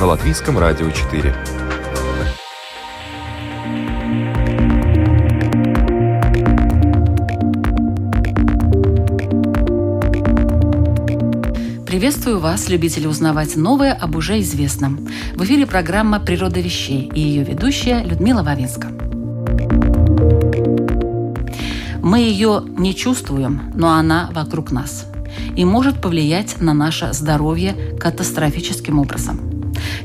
на Латвийском радио 4. Приветствую вас, любители узнавать новое об уже известном. В эфире программа «Природа вещей» и ее ведущая Людмила Вавинска. Мы ее не чувствуем, но она вокруг нас и может повлиять на наше здоровье катастрофическим образом –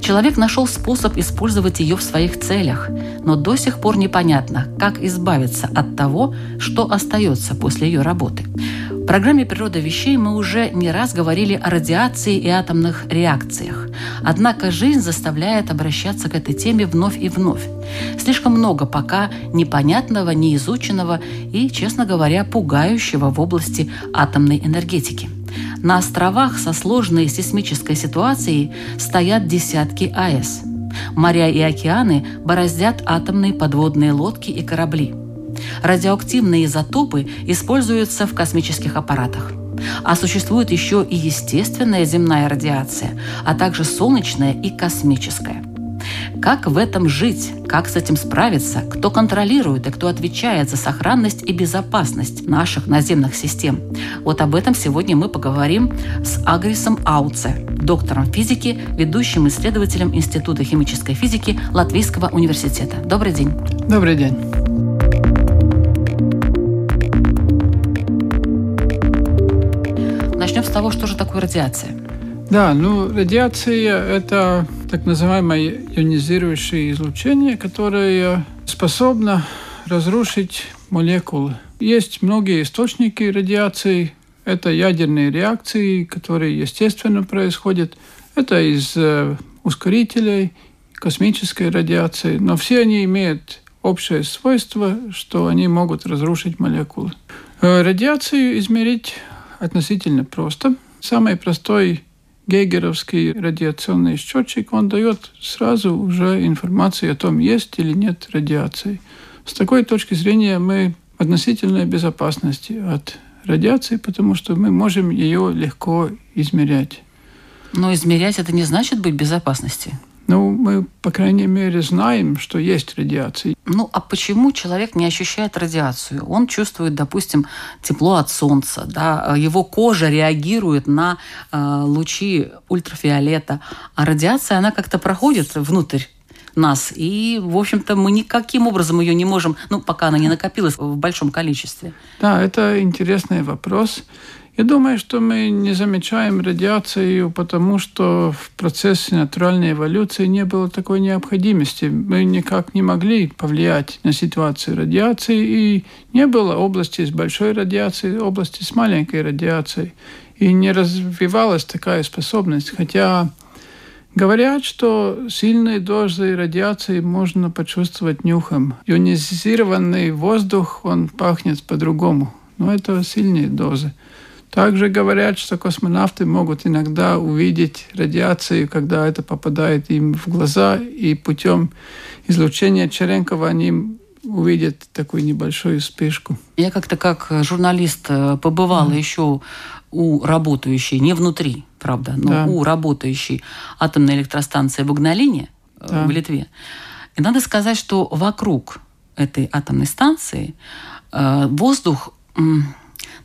Человек нашел способ использовать ее в своих целях, но до сих пор непонятно, как избавиться от того, что остается после ее работы. В программе «Природа вещей» мы уже не раз говорили о радиации и атомных реакциях. Однако жизнь заставляет обращаться к этой теме вновь и вновь. Слишком много пока непонятного, неизученного и, честно говоря, пугающего в области атомной энергетики. На островах со сложной сейсмической ситуацией стоят десятки АЭС. Моря и океаны бороздят атомные подводные лодки и корабли. Радиоактивные изотопы используются в космических аппаратах. А существует еще и естественная земная радиация, а также солнечная и космическая – как в этом жить? Как с этим справиться? Кто контролирует и кто отвечает за сохранность и безопасность наших наземных систем? Вот об этом сегодня мы поговорим с Агрисом Ауце, доктором физики, ведущим исследователем Института химической физики Латвийского университета. Добрый день. Добрый день. Начнем с того, что же такое радиация. Да, ну радиация – это так называемое ионизирующее излучение, которое способно разрушить молекулы. Есть многие источники радиации. Это ядерные реакции, которые естественно происходят. Это из э, ускорителей, космической радиации. Но все они имеют общее свойство, что они могут разрушить молекулы. Э, радиацию измерить относительно просто. Самый простой гейгеровский радиационный счетчик, он дает сразу уже информацию о том, есть или нет радиации. С такой точки зрения мы относительной безопасности от радиации, потому что мы можем ее легко измерять. Но измерять это не значит быть в безопасности. Ну, мы, по крайней мере, знаем, что есть радиация. Ну, а почему человек не ощущает радиацию? Он чувствует, допустим, тепло от солнца, да, его кожа реагирует на э, лучи ультрафиолета, а радиация, она как-то проходит внутрь нас. И, в общем-то, мы никаким образом ее не можем, ну, пока она не накопилась в большом количестве. Да, это интересный вопрос. Я думаю, что мы не замечаем радиацию, потому что в процессе натуральной эволюции не было такой необходимости. Мы никак не могли повлиять на ситуацию радиации, и не было области с большой радиацией, области с маленькой радиацией. И не развивалась такая способность. Хотя Говорят, что сильные дозы радиации можно почувствовать нюхом. Ионизированный воздух, он пахнет по-другому. Но это сильные дозы. Также говорят, что космонавты могут иногда увидеть радиацию, когда это попадает им в глаза, и путем излучения Черенкова они увидят такую небольшую вспышку. Я как-то как журналист э, побывала mm. еще у работающей, не внутри, правда, но да. у работающей атомной электростанции в Игналине э, да. в Литве. И надо сказать, что вокруг этой атомной станции э, воздух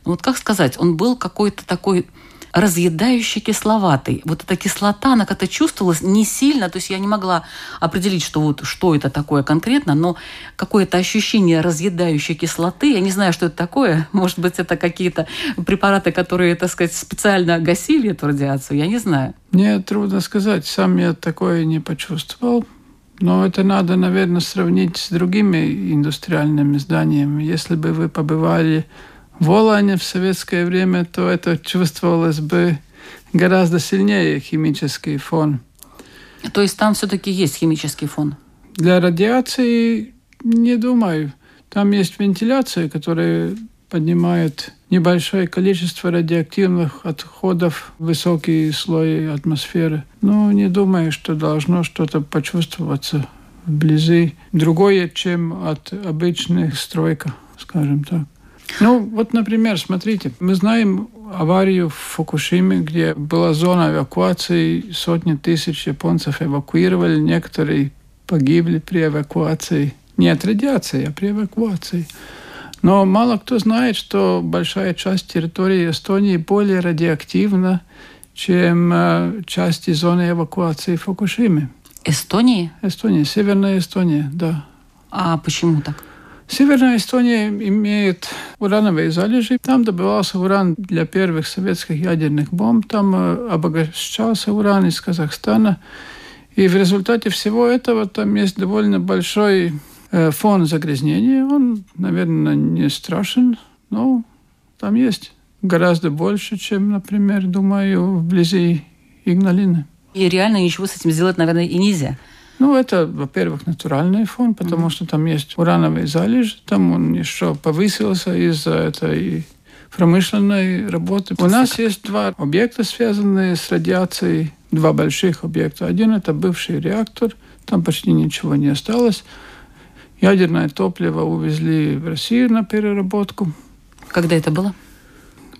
ну вот как сказать, он был какой-то такой разъедающий кисловатый. Вот эта кислота, она как-то чувствовалась не сильно, то есть я не могла определить, что, вот, что это такое конкретно, но какое-то ощущение разъедающей кислоты, я не знаю, что это такое, может быть, это какие-то препараты, которые, так сказать, специально гасили эту радиацию, я не знаю. Мне трудно сказать, сам я такое не почувствовал. Но это надо, наверное, сравнить с другими индустриальными зданиями. Если бы вы побывали Волане в советское время, то это чувствовалось бы гораздо сильнее химический фон. То есть там все-таки есть химический фон? Для радиации не думаю. Там есть вентиляция, которая поднимает небольшое количество радиоактивных отходов в высокие слои атмосферы. Но не думаю, что должно что-то почувствоваться вблизи другое, чем от обычных стройка, скажем так. Ну, вот, например, смотрите, мы знаем аварию в Фукушиме, где была зона эвакуации, сотни тысяч японцев эвакуировали, некоторые погибли при эвакуации. Не от радиации, а при эвакуации. Но мало кто знает, что большая часть территории Эстонии более радиоактивна, чем э, части зоны эвакуации Фукушимы. Эстонии? Эстония, Северная Эстония, да. А почему так? Северная Эстония имеет урановые залежи. Там добывался уран для первых советских ядерных бомб. Там э, обогащался уран из Казахстана. И в результате всего этого там есть довольно большой э, фон загрязнения. Он, наверное, не страшен, но там есть гораздо больше, чем, например, думаю, вблизи Игналины. И реально ничего с этим сделать, наверное, и нельзя. Ну, это, во-первых, натуральный фон, потому mm-hmm. что там есть урановые залежи, там он еще повысился из-за этой промышленной работы. У нас есть два объекта, связанные с радиацией, два больших объекта. Один – это бывший реактор, там почти ничего не осталось. Ядерное топливо увезли в Россию на переработку. Когда это было?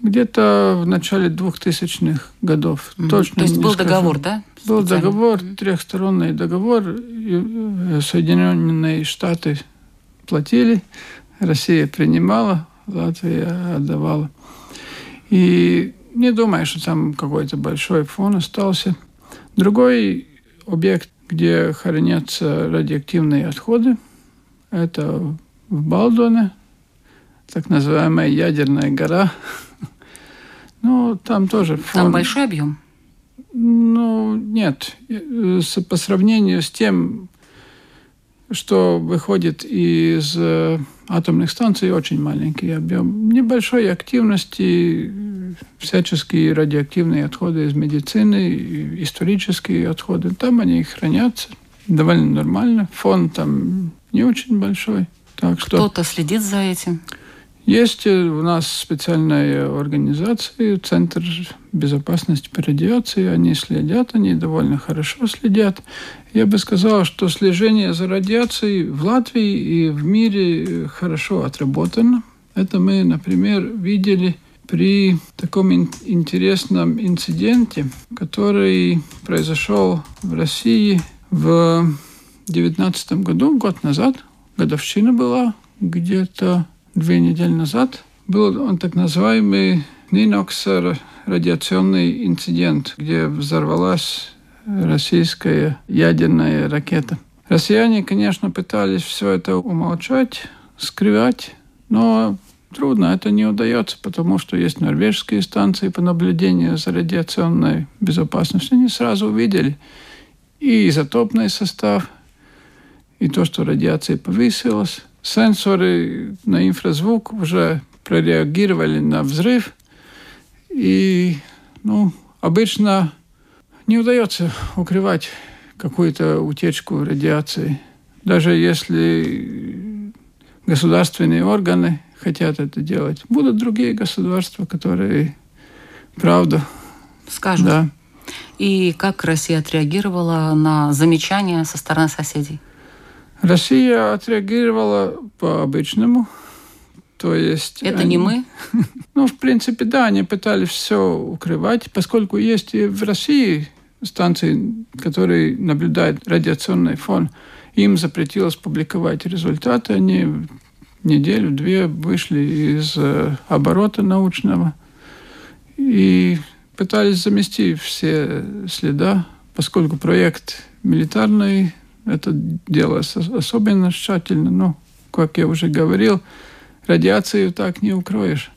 Где-то в начале 2000-х годов. Mm-hmm. Точно То есть был скажу. договор, да? Был договор, трехсторонний договор. Э, Соединенные Штаты платили, Россия принимала, Латвия отдавала. И не думаю, что там какой-то большой фон остался. Другой объект, где хранятся радиоактивные отходы, это в Балдоне, так называемая ядерная гора. Ну, там тоже фон... Там большой объем? Ну, нет. По сравнению с тем, что выходит из э, атомных станций, очень маленький объем. Небольшой активности, всяческие радиоактивные отходы из медицины, исторические отходы. Там они хранятся довольно нормально. Фон там не очень большой. Так что... Кто-то следит за этим? Есть у нас специальная организация, Центр безопасности по радиации. Они следят, они довольно хорошо следят. Я бы сказал, что слежение за радиацией в Латвии и в мире хорошо отработано. Это мы, например, видели при таком интересном инциденте, который произошел в России в 2019 году, год назад. Годовщина была где-то две недели назад был он так называемый Нинокс радиационный инцидент, где взорвалась российская ядерная ракета. Россияне, конечно, пытались все это умолчать, скрывать, но трудно, это не удается, потому что есть норвежские станции по наблюдению за радиационной безопасностью. Они сразу увидели и изотопный состав, и то, что радиация повысилась, сенсоры на инфразвук уже прореагировали на взрыв. И ну, обычно не удается укрывать какую-то утечку радиации. Даже если государственные органы хотят это делать. Будут другие государства, которые правду скажут. Да. И как Россия отреагировала на замечания со стороны соседей? Россия отреагировала по-обычному. То есть Это они, не мы? Ну, в принципе, да, они пытались все укрывать, поскольку есть и в России станции, которые наблюдают радиационный фон. Им запретилось публиковать результаты. Они неделю-две вышли из э, оборота научного и пытались замести все следа, поскольку проект милитарный, это делалось особенно тщательно. Но, как я уже говорил, радиацию так не укроешь.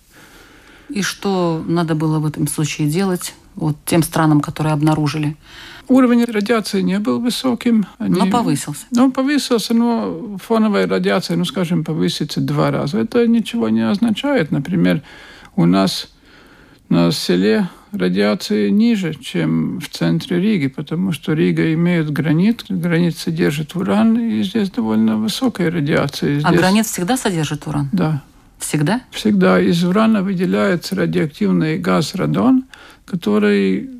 И что надо было в этом случае делать вот тем странам, которые обнаружили? Уровень радиации не был высоким. Они... Но повысился. Ну, повысился, но фоновая радиация, ну, скажем, повысится два раза. Это ничего не означает. Например, у нас на селе радиация ниже, чем в центре Риги, потому что Рига имеет гранит, гранит содержит уран, и здесь довольно высокая радиация. А Здесь... гранит всегда содержит уран? Да. Всегда? Всегда из урана выделяется радиоактивный газ радон, который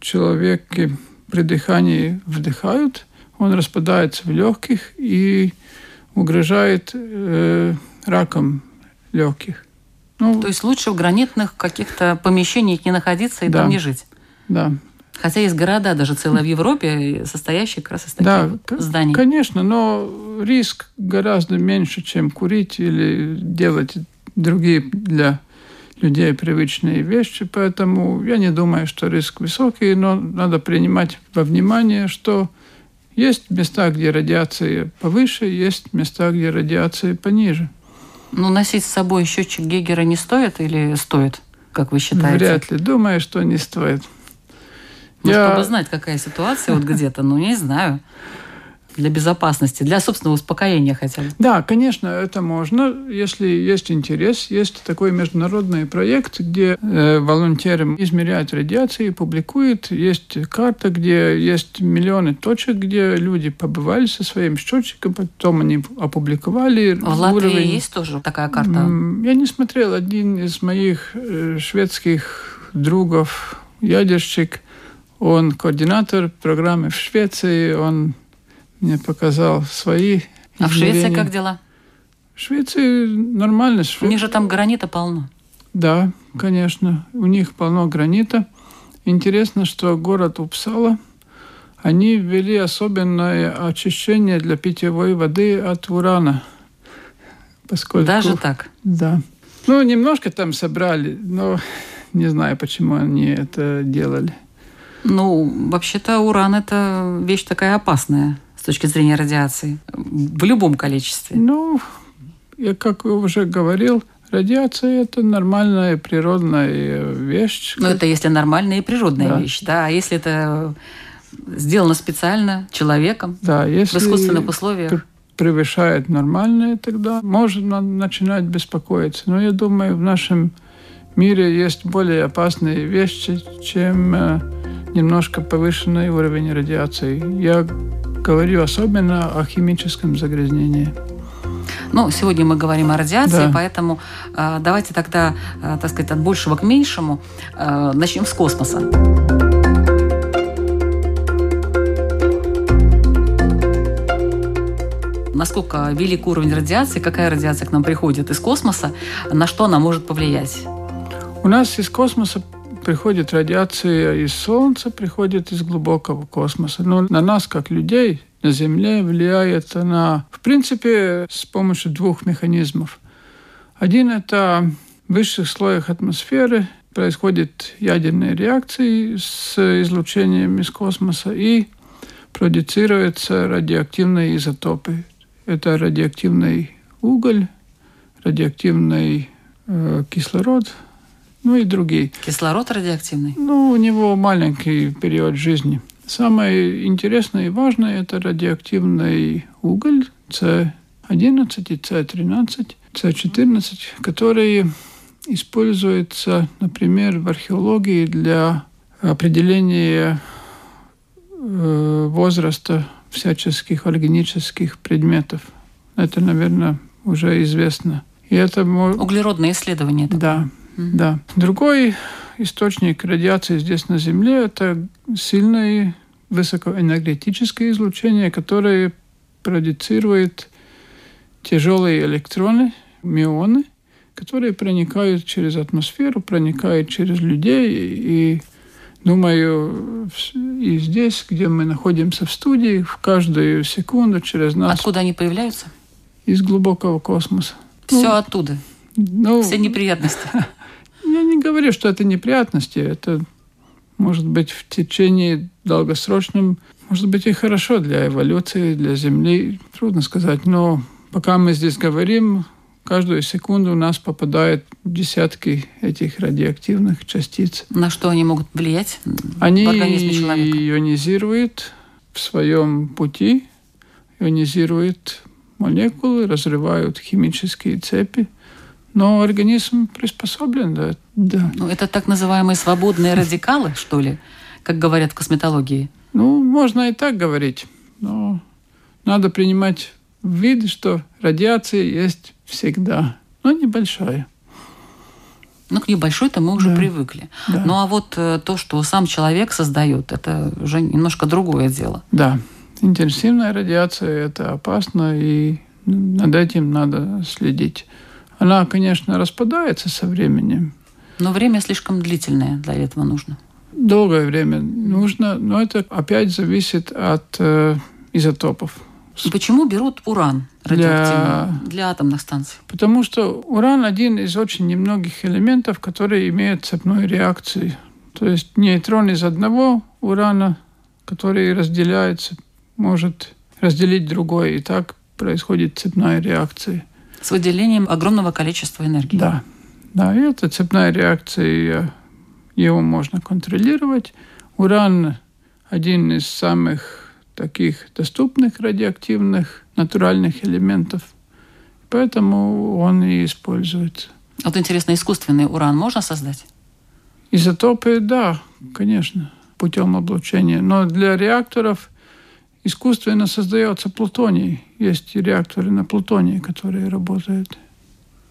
человеки при дыхании вдыхают, он распадается в легких и угрожает э, раком легких. Ну, То есть лучше в гранитных каких-то помещениях не находиться и Да. там не жить. Да, Хотя есть города даже целые в Европе, состоящие как раз из таких да, вот зданий. конечно, но риск гораздо меньше, чем курить или делать другие для людей привычные вещи, поэтому я не думаю, что риск высокий, но надо принимать во внимание, что есть места, где радиация повыше, есть места, где радиация пониже. Ну, носить с собой счетчик Гегера не стоит или стоит, как вы считаете? Вряд ли. Думаю, что не стоит. Ну, Я- чтобы знать, какая ситуация вот где-то, ну, не знаю. Для безопасности, для собственного успокоения хотя бы. Да, конечно, это можно, если есть интерес. Есть такой международный проект, где э, волонтеры измеряют радиацию и публикуют. Есть карта, где есть миллионы точек, где люди побывали со своим счетчиком, потом они опубликовали В Латвии уровень. есть тоже такая карта? Я не смотрел. Один из моих э, шведских другов, ядерщик, он координатор программы в Швеции, он мне показал свои А в Швеции измерения. как дела? В Швеции нормально. У Шве- них же там гранита полно. Да, конечно. У них полно гранита. Интересно, что город Упсала, они ввели особенное очищение для питьевой воды от урана. Поскольку... Даже так. Да. Ну, немножко там собрали, но не знаю, почему они это делали. Ну, вообще-то уран – это вещь такая опасная с точки зрения радиации. В любом количестве. Ну, я как уже говорил, радиация – это нормальная природная вещь. Но это если нормальная и природная Да. вещь. Да, а если это сделано специально человеком, Да, если в искусственных условиях. пр- превышает нормальное, тогда можно начинать беспокоиться. Но я думаю, в нашем мире есть более опасные вещи, чем э, немножко повышенный уровень радиации. Я говорю особенно о химическом загрязнении. Ну, сегодня мы говорим о радиации, Да. поэтому э, давайте тогда, э, так сказать, от большего к меньшему э, начнем с космоса. Насколько велик уровень радиации, какая радиация к нам приходит из космоса, на что она может повлиять? У нас из космоса приходит радиация из Солнца, приходит из глубокого космоса. Но на нас, как людей, на Земле влияет она, в принципе, с помощью двух механизмов. Один – это в высших слоях атмосферы происходят ядерные реакции с излучением из космоса и продуцируются радиоактивные изотопы. Это радиоактивный уголь, радиоактивный э, кислород, ну и другие. Кислород радиоактивный? Ну, у него маленький период жизни. Самое интересное и важное – это радиоактивный уголь С11 и С13, С14, которые используются, например, в археологии для определения э, возраста всяческих органических предметов. Это, наверное, уже известно. И это Углеродное исследование. это. да, да. Другой источник радиации здесь на Земле – это сильное высокоэнергетическое излучение, которое продуцирует тяжелые электроны, мионы, которые проникают через атмосферу, проникают через людей. И, думаю, и здесь, где мы находимся в студии, в каждую секунду через нас Откуда они появляются? из глубокого космоса. Все оттуда. Ну, Все неприятности. Говорю, что это неприятности. Это может быть в течение долгосрочном, может быть и хорошо для эволюции, для Земли. Трудно сказать. Но пока мы здесь говорим, каждую секунду у нас попадают десятки этих радиоактивных частиц. На что они могут влиять Они в организме человека? ионизируют в своем пути, ионизируют молекулы, разрывают химические цепи Но организм приспособлен, да. да. Ну, это так называемые свободные радикалы, что ли, как говорят в косметологии? Ну, можно и так говорить. Но надо принимать в виду, что радиация есть всегда, но небольшая. Ну, к небольшой-то мы уже да. привыкли. Да. Ну, а вот э, то, что сам человек создает, это уже немножко другое дело. Да. Интенсивная радиация – это опасно, и над этим надо следить. Она, конечно, распадается со временем. Но время слишком длительное для этого нужно. Долгое время нужно, но это опять зависит от э, изотопов. Почему берут уран радиоактивный для... для атомных станций? Потому что уран один из очень немногих элементов, которые имеют цепную реакцию. То есть нейтрон из одного урана, который разделяется, может разделить другой. И так происходит цепная реакция. С выделением огромного количества энергии. Да. Да, и эта цепная реакция, его можно контролировать. Уран один из самых таких доступных радиоактивных натуральных элементов. Поэтому он и используется. Вот интересно, искусственный уран можно создать? Изотопы, да, конечно, путем облучения. Но для реакторов искусственно создается плутоний. Есть реакторы на плутонии, которые работают.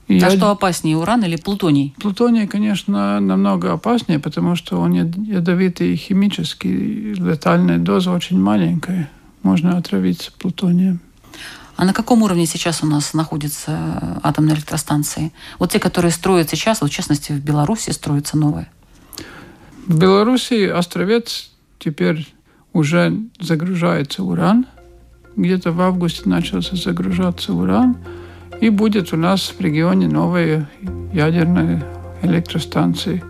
И а я... что опаснее, уран или плутоний? Плутоний, конечно, намного опаснее, потому что он ядовитый химический. Летальная доза очень маленькая. Можно отравиться плутонием. А на каком уровне сейчас у нас находятся атомные электростанции? Вот те, которые строят сейчас, вот в частности в Беларуси строятся новые. В Беларуси Островец теперь уже загружается уран. Где-то в августе начался загружаться уран. И будет у нас в регионе новые ядерные электростанции.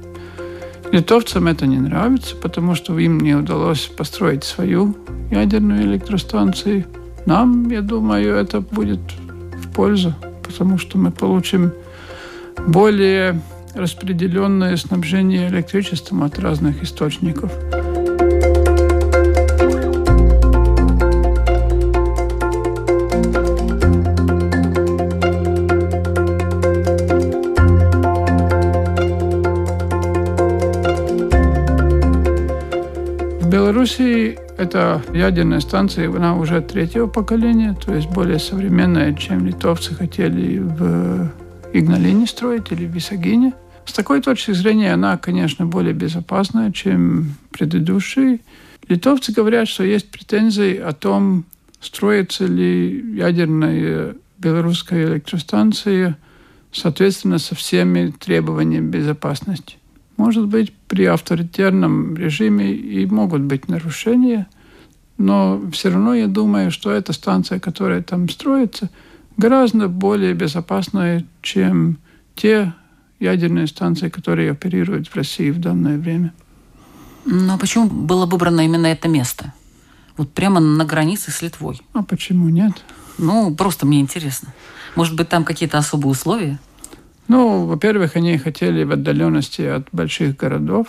Литовцам это не нравится, потому что им не удалось построить свою ядерную электростанцию. Нам, я думаю, это будет в пользу, потому что мы получим более распределенное снабжение электричеством от разных источников. Белоруссии эта ядерная станция, она уже третьего поколения, то есть более современная, чем литовцы хотели в Игналине строить или в Висагине. С такой точки зрения она, конечно, более безопасная, чем предыдущие. Литовцы говорят, что есть претензии о том, строится ли ядерная белорусская электростанция соответственно со всеми требованиями безопасности. Может быть, при авторитарном режиме и могут быть нарушения, но все равно я думаю, что эта станция, которая там строится, гораздо более безопасная, чем те ядерные станции, которые оперируют в России в данное время. Но почему было выбрано именно это место? Вот прямо на границе с Литвой. А почему нет? Ну, просто мне интересно. Может быть, там какие-то особые условия? Ну, во-первых, они хотели в отдаленности от больших городов.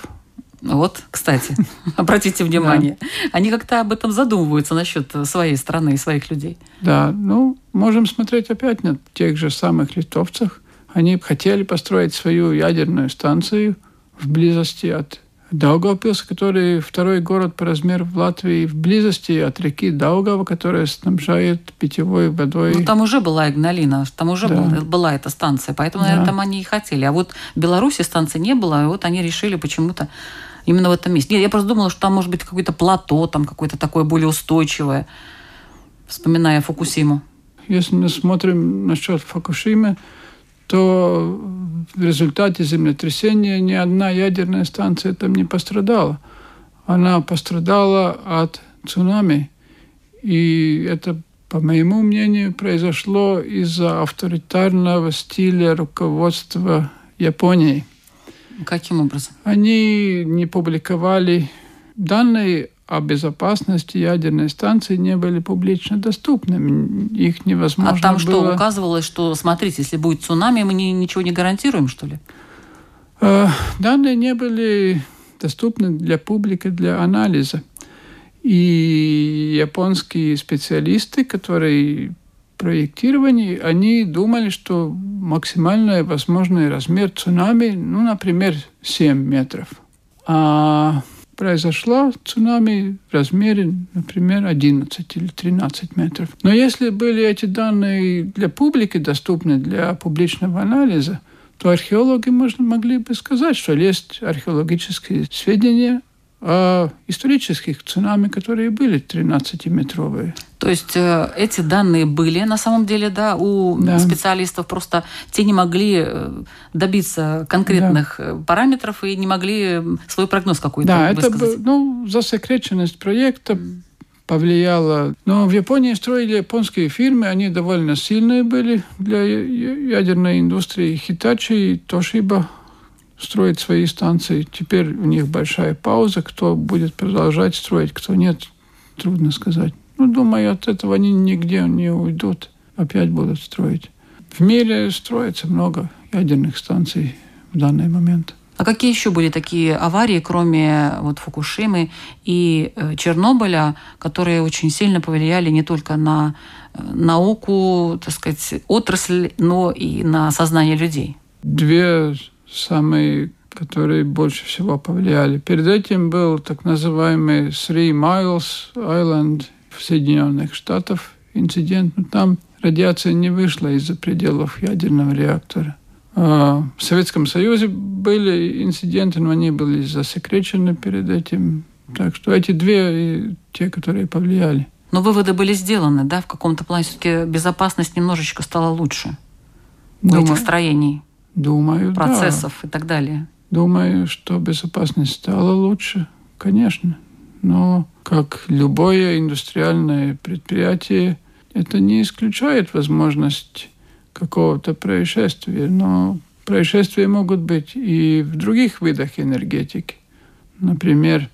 Вот, кстати, обратите внимание. Они как-то об этом задумываются насчет своей страны и своих людей. Да, ну, можем смотреть опять на тех же самых литовцах. Они хотели построить свою ядерную станцию в близости от Даугавпилс, который второй город по размеру в Латвии, в близости от реки Даугава, которая снабжает питьевой водой. Ну, там уже была Игналина, там уже да. был, была эта станция, поэтому, да. наверное, там они и хотели. А вот в Беларуси станции не было, и вот они решили почему-то именно в этом месте. Нет, я просто думала, что там может быть какое-то плато, там какое-то такое более устойчивое, вспоминая Фукусиму. Если мы смотрим насчет Фукушимы, то в результате землетрясения ни одна ядерная станция там не пострадала. Она пострадала от цунами. И это, по моему мнению, произошло из-за авторитарного стиля руководства Японии. Каким образом? Они не публиковали данные о безопасности ядерной станции не были публично доступны. Их невозможно А там было... что, указывалось, что, смотрите, если будет цунами, мы не, ничего не гарантируем, что ли? Э, данные не были доступны для публики, для анализа. И японские специалисты, которые проектировании они думали, что максимальный возможный размер цунами, ну, например, 7 метров. А произошла цунами в размере, например, 11 или 13 метров. Но если были эти данные для публики доступны, для публичного анализа, то археологи можно, могли бы сказать, что есть археологические сведения о исторических цунами, которые были 13-метровые. То есть э, эти данные были на самом деле, да, у да. специалистов, просто те не могли э, добиться конкретных да. Э, параметров и не могли свой прогноз какой-то да, высказать. это, ну, засекреченность проекта повлияла. Но в Японии строили японские фирмы, они довольно сильные были для ядерной индустрии. Hitachi и Toshiba строить свои станции. Теперь у них большая пауза. Кто будет продолжать строить, кто нет, трудно сказать. Ну, думаю, от этого они нигде не уйдут. Опять будут строить. В мире строится много ядерных станций в данный момент. А какие еще были такие аварии, кроме вот Фукушимы и э, Чернобыля, которые очень сильно повлияли не только на э, науку, так сказать, отрасль, но и на сознание людей? Две самые, которые больше всего повлияли. Перед этим был так называемый Three Miles Island в Соединенных Штатах инцидент. Но там радиация не вышла из-за пределов ядерного реактора. А в Советском Союзе были инциденты, но они были засекречены перед этим. Так что эти две те, которые повлияли. Но выводы были сделаны, да? В каком-то плане все-таки безопасность немножечко стала лучше Думаю, у этих строений. Думаю, процессов да. и так далее. Думаю, что безопасность стала лучше, конечно. Но как любое индустриальное предприятие, это не исключает возможность какого-то происшествия. Но происшествия могут быть и в других видах энергетики. Например,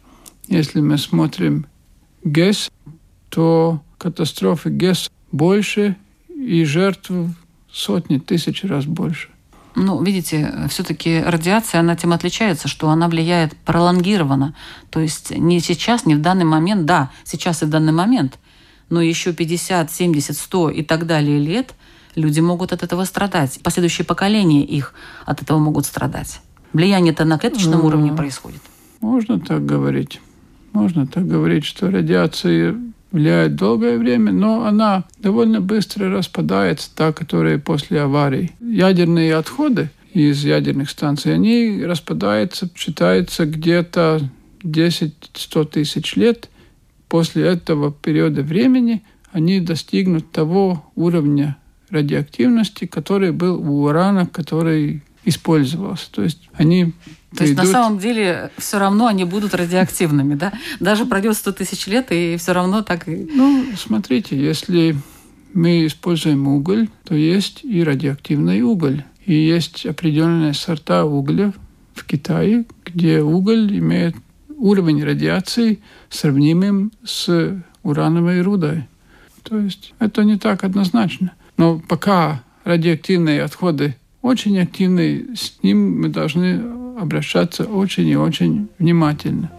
если мы смотрим ГЭС, то катастрофы ГЭС больше и жертв сотни тысяч раз больше. Ну, видите, все-таки радиация, она тем отличается, что она влияет пролонгированно. То есть не сейчас, не в данный момент, да, сейчас и в данный момент, но еще 50, 70, 100 и так далее лет люди могут от этого страдать. Последующие поколения их от этого могут страдать. Влияние это на клеточном уровне происходит. Можно так говорить. Можно так говорить, что радиация влияет долгое время, но она довольно быстро распадается, та, которая после аварий. Ядерные отходы из ядерных станций, они распадаются, считается где-то 10-100 тысяч лет. После этого периода времени они достигнут того уровня радиоактивности, который был у урана, который использовался. То есть они то есть на самом деле все равно они будут радиоактивными, да? Даже пройдет 100 тысяч лет, и все равно так. Ну, смотрите, если мы используем уголь, то есть и радиоактивный уголь. И есть определенные сорта угля в Китае, где уголь имеет уровень радиации сравнимым с урановой рудой. То есть это не так однозначно. Но пока радиоактивные отходы очень активны, с ним мы должны обращаться очень и очень внимательно.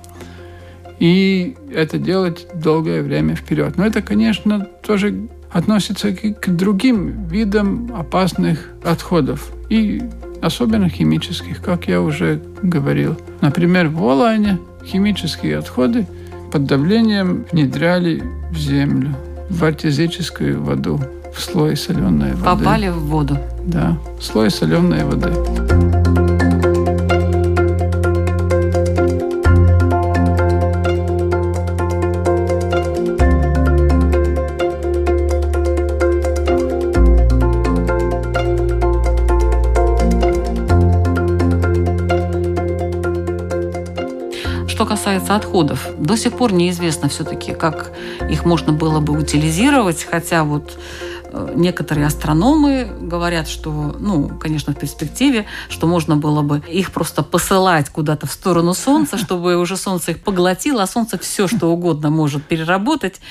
И это делать долгое время вперед. Но это, конечно, тоже относится к другим видам опасных отходов. И особенно химических, как я уже говорил. Например, в Олане химические отходы под давлением внедряли в землю, в артезическую воду, в слой соленой воды. Попали в воду. Да, слой соленой воды. касается отходов, до сих пор неизвестно все-таки, как их можно было бы утилизировать, хотя вот некоторые астрономы говорят, что, ну, конечно, в перспективе, что можно было бы их просто посылать куда-то в сторону Солнца, чтобы уже Солнце их поглотило, а Солнце все, что угодно может переработать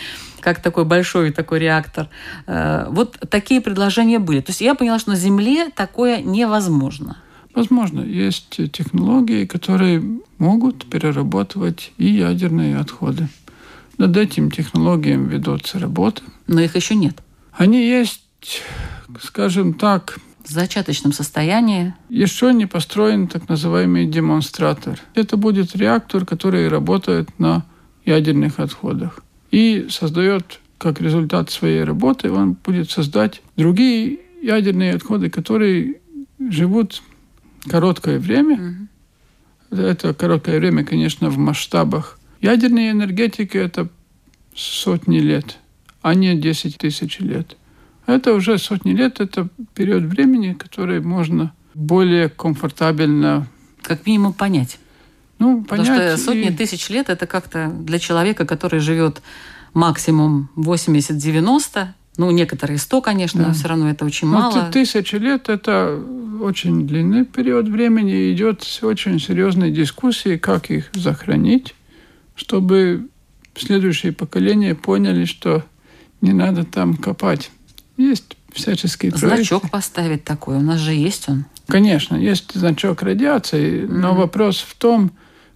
как такой большой такой реактор. Э, вот такие предложения были. То есть я поняла, что на Земле такое невозможно. Возможно, есть технологии, которые могут перерабатывать и ядерные отходы. Над этим технологиям ведутся работы. Но их еще нет. Они есть, скажем так, в зачаточном состоянии. Еще не построен так называемый демонстратор. Это будет реактор, который работает на ядерных отходах и создает как результат своей работы, он будет создать другие ядерные отходы, которые живут короткое время. Угу. Это короткое время, конечно, в масштабах. Ядерная энергетика – это сотни лет, а не 10 тысяч лет. Это уже сотни лет, это период времени, который можно более комфортабельно... Как минимум понять. Ну, понять Потому что сотни и... тысяч лет это как-то для человека, который живет максимум 80-90, ну, некоторые 100, конечно, да. но все равно это очень но ну, мало. Тысячи лет – это очень длинный период времени. Идет очень серьезные дискуссии, как их сохранить, чтобы следующие поколения поняли, что не надо там копать. Есть всяческие Значок проекты. поставить такой, у нас же есть он. Конечно, есть значок радиации, mm-hmm. но вопрос в том,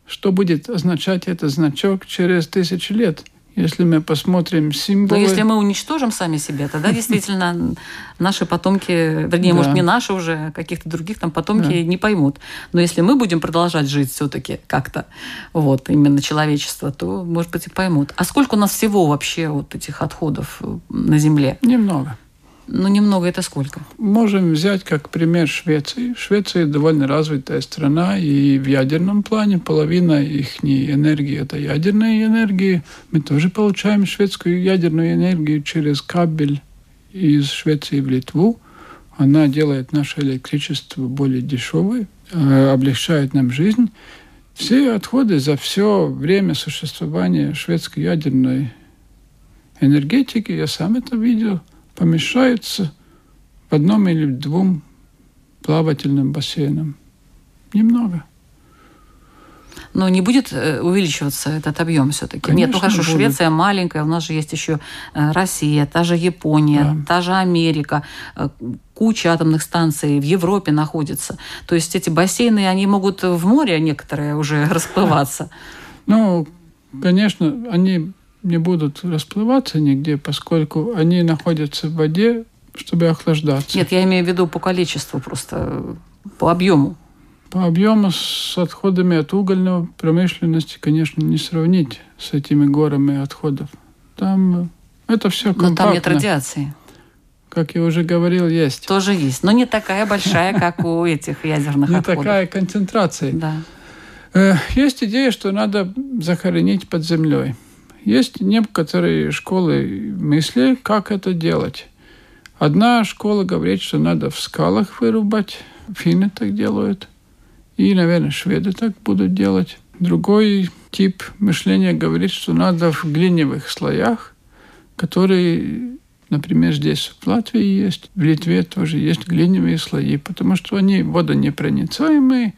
что будет означать этот значок через тысячи лет. Если мы посмотрим символы... Но если мы уничтожим сами себя, тогда действительно наши потомки, вернее, да. может, не наши уже, а каких-то других там потомки да. не поймут. Но если мы будем продолжать жить все-таки как-то, вот, именно человечество, то, может быть, и поймут. А сколько у нас всего вообще вот этих отходов на Земле? Немного. Ну, немного это сколько? Можем взять как пример Швеции. Швеция довольно развитая страна, и в ядерном плане половина их энергии – это ядерная энергия. Мы тоже получаем шведскую ядерную энергию через кабель из Швеции в Литву. Она делает наше электричество более дешевое, э, облегчает нам жизнь. Все отходы за все время существования шведской ядерной энергетики, я сам это видел – помещаются в одном или двум плавательным бассейнам. Немного. Но не будет э, увеличиваться этот объем все-таки. Нет, ну хорошо, будет. Швеция маленькая, у нас же есть еще э, Россия, та же Япония, да. та же Америка, э, куча атомных станций в Европе находится. То есть эти бассейны, они могут в море некоторые уже расплываться. Ну, конечно, они не будут расплываться нигде, поскольку они находятся в воде, чтобы охлаждаться. Нет, я имею в виду по количеству просто, по объему. По объему с отходами от угольной промышленности, конечно, не сравнить с этими горами отходов. Там это все компактно. Но там нет радиации. Как я уже говорил, есть. Тоже есть, но не такая большая, как у этих ядерных не отходов. Не такая концентрация. Да. Э, есть идея, что надо захоронить под землей. Есть некоторые школы мысли, как это делать. Одна школа говорит, что надо в скалах вырубать. Финны так делают. И, наверное, шведы так будут делать. Другой тип мышления говорит, что надо в глиневых слоях, которые, например, здесь в Латвии есть, в Литве тоже есть глиневые слои, потому что они водонепроницаемые,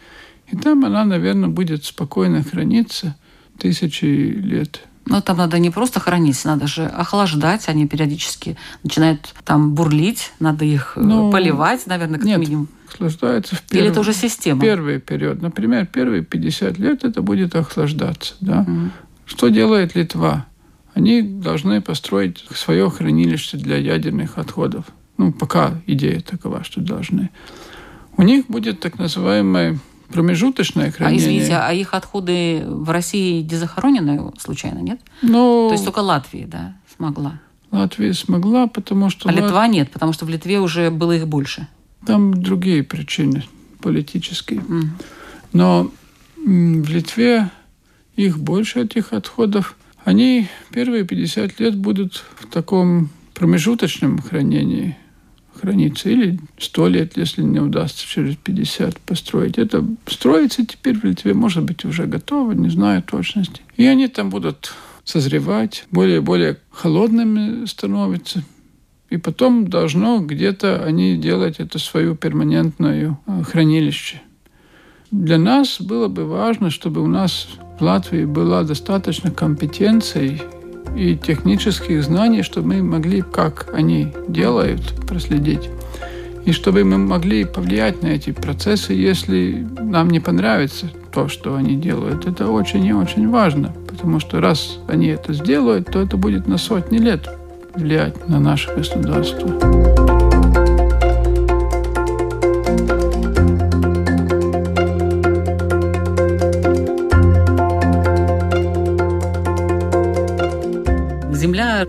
и там она, наверное, будет спокойно храниться тысячи лет. Но там надо не просто хранить, надо же охлаждать. Они периодически начинают там бурлить, надо их э, ну, поливать, наверное, как нет, минимум. охлаждается в первый, Или это уже система? Первый период. Например, первые 50 лет это будет охлаждаться. Да? Угу. Что делает Литва? Они должны построить свое хранилище для ядерных отходов. Ну, пока идея такова, что должны. У них будет так называемый промежуточное хранение. А извините, а их отходы в России не захоронены случайно, нет? Ну, То есть только Латвия, да, смогла? Латвия смогла, потому что... А Лат... Литва нет, потому что в Литве уже было их больше. Там другие причины политические. Mm. Но в Литве их больше, этих отходов. Они первые 50 лет будут в таком промежуточном хранении храниться, или сто лет, если не удастся через 50 построить. Это строится теперь в Литве, может быть, уже готово, не знаю точности. И они там будут созревать, более и более холодными становятся. И потом должно где-то они делать это свою перманентную э, хранилище. Для нас было бы важно, чтобы у нас в Латвии была достаточно компетенций и технических знаний, чтобы мы могли, как они делают, проследить. И чтобы мы могли повлиять на эти процессы, если нам не понравится то, что они делают. Это очень и очень важно, потому что раз они это сделают, то это будет на сотни лет влиять на наше государство.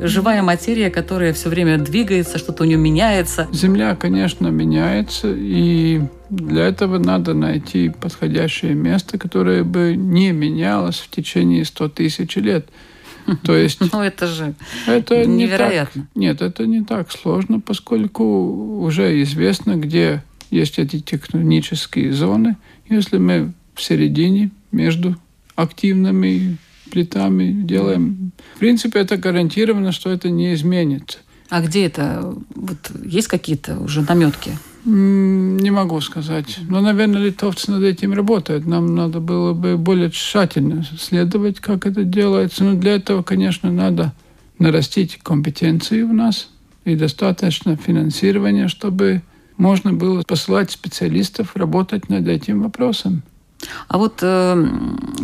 Живая материя, которая все время двигается, что-то у нее меняется. Земля, конечно, меняется, и для этого надо найти подходящее место, которое бы не менялось в течение 100 тысяч лет. То есть... Ну, это же это невероятно. Не так, нет, это не так сложно, поскольку уже известно, где есть эти тектонические зоны. Если мы в середине между активными плитами делаем. В принципе, это гарантированно, что это не изменится. А где это? Вот есть какие-то уже наметки? Не могу сказать. Но, наверное, литовцы над этим работают. Нам надо было бы более тщательно следовать, как это делается. Но для этого, конечно, надо нарастить компетенции у нас и достаточно финансирования, чтобы можно было посылать специалистов работать над этим вопросом. А вот э,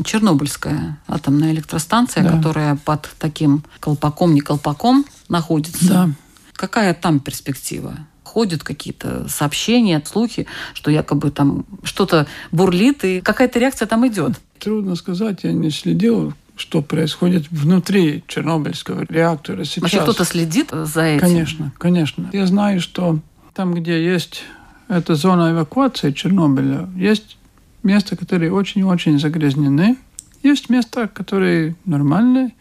Чернобыльская атомная электростанция, да. которая под таким колпаком, не колпаком находится, да. какая там перспектива? Ходят какие-то сообщения, слухи, что якобы там что-то бурлит, и какая-то реакция там идет. Трудно сказать, я не следил, что происходит внутри Чернобыльского реактора сейчас. Вообще кто-то следит за этим? Конечно, конечно. Я знаю, что там, где есть эта зона эвакуации Чернобыля, есть места, которые очень-очень загрязнены. Есть места, которые нормальные,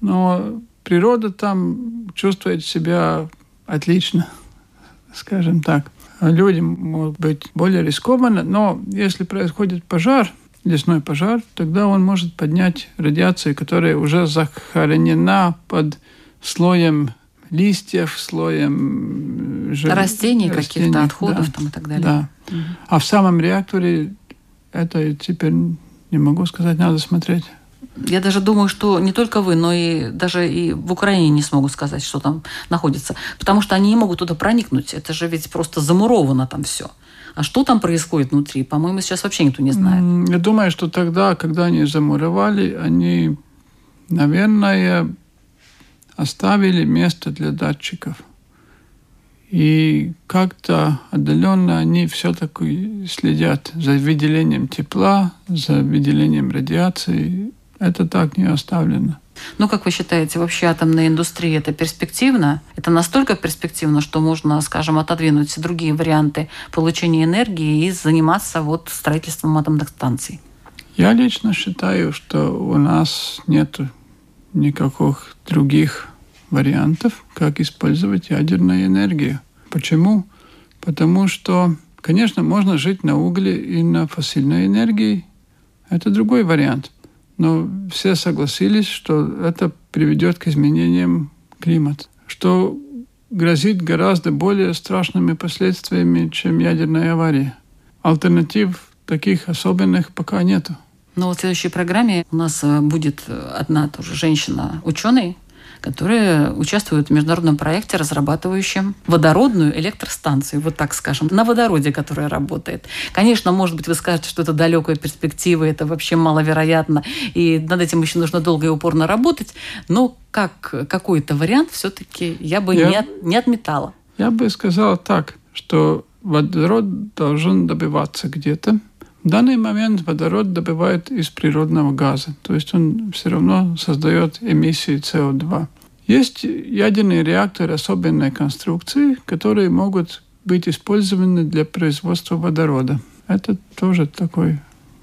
но природа там чувствует себя отлично, скажем так. Люди могут быть более рискованно, но если происходит пожар, лесной пожар, тогда он может поднять радиацию, которая уже захоронена под слоем листьев, слоем жир... растений, растений каких-то отходов да, там и так далее. Да. Угу. А в самом реакторе это теперь не могу сказать, надо смотреть. Я даже думаю, что не только вы, но и даже и в Украине не смогут сказать, что там находится. Потому что они не могут туда проникнуть. Это же ведь просто замуровано там все. А что там происходит внутри, по-моему, сейчас вообще никто не знает. Я думаю, что тогда, когда они замуровали, они, наверное, оставили место для датчиков. И как-то отдаленно они все-таки следят за выделением тепла, за выделением радиации. Это так не оставлено. Ну, как вы считаете, вообще атомная индустрия это перспективно? Это настолько перспективно, что можно, скажем, отодвинуть другие варианты получения энергии и заниматься вот строительством атомных станций? Я лично считаю, что у нас нет никаких других вариантов, как использовать ядерную энергию. Почему? Потому что, конечно, можно жить на угле и на фасильной энергии. Это другой вариант. Но все согласились, что это приведет к изменениям климата, что грозит гораздо более страшными последствиями, чем ядерная авария. Альтернатив таких особенных пока нету. Но вот в следующей программе у нас э, будет одна тоже женщина-ученый, которые участвуют в международном проекте, разрабатывающем водородную электростанцию, вот так скажем, на водороде, которая работает. Конечно, может быть, вы скажете, что это далекая перспектива, это вообще маловероятно, и над этим еще нужно долго и упорно работать, но как какой-то вариант все-таки я бы я, не, от, не отметала. Я бы сказала так, что водород должен добиваться где-то, в данный момент водород добывают из природного газа, то есть он все равно создает эмиссии СО2. Есть ядерные реакторы особенной конструкции, которые могут быть использованы для производства водорода. Это тоже такой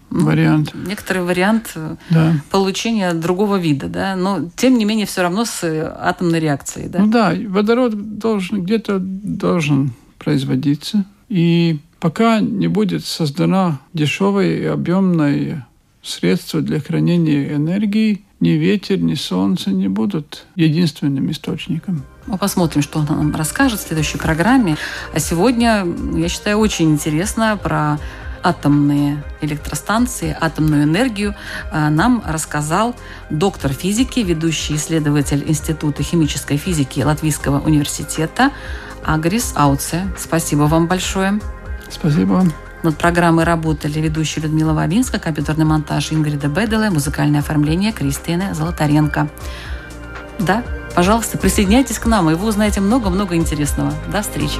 вариант. Некоторый вариант э, да. получения другого вида, да, но тем не менее все равно с э, атомной реакцией, да. Ну да, водород должен где-то должен производиться, и пока не будет создано дешевое и объемное средство для хранения энергии, ни ветер, ни солнце не будут единственным источником. Мы посмотрим, что она нам расскажет в следующей программе. А сегодня, я считаю, очень интересно про атомные электростанции, атомную энергию а, нам рассказал доктор физики, ведущий исследователь Института химической физики Латвийского университета Агрис Ауце. Спасибо вам большое. Спасибо вам. Над программой работали ведущая Людмила Вавинска, компьютерный монтаж Ингрида Беделе, музыкальное оформление Кристины Золотаренко. Да, Пожалуйста, присоединяйтесь к нам, и вы узнаете много-много интересного. До встречи!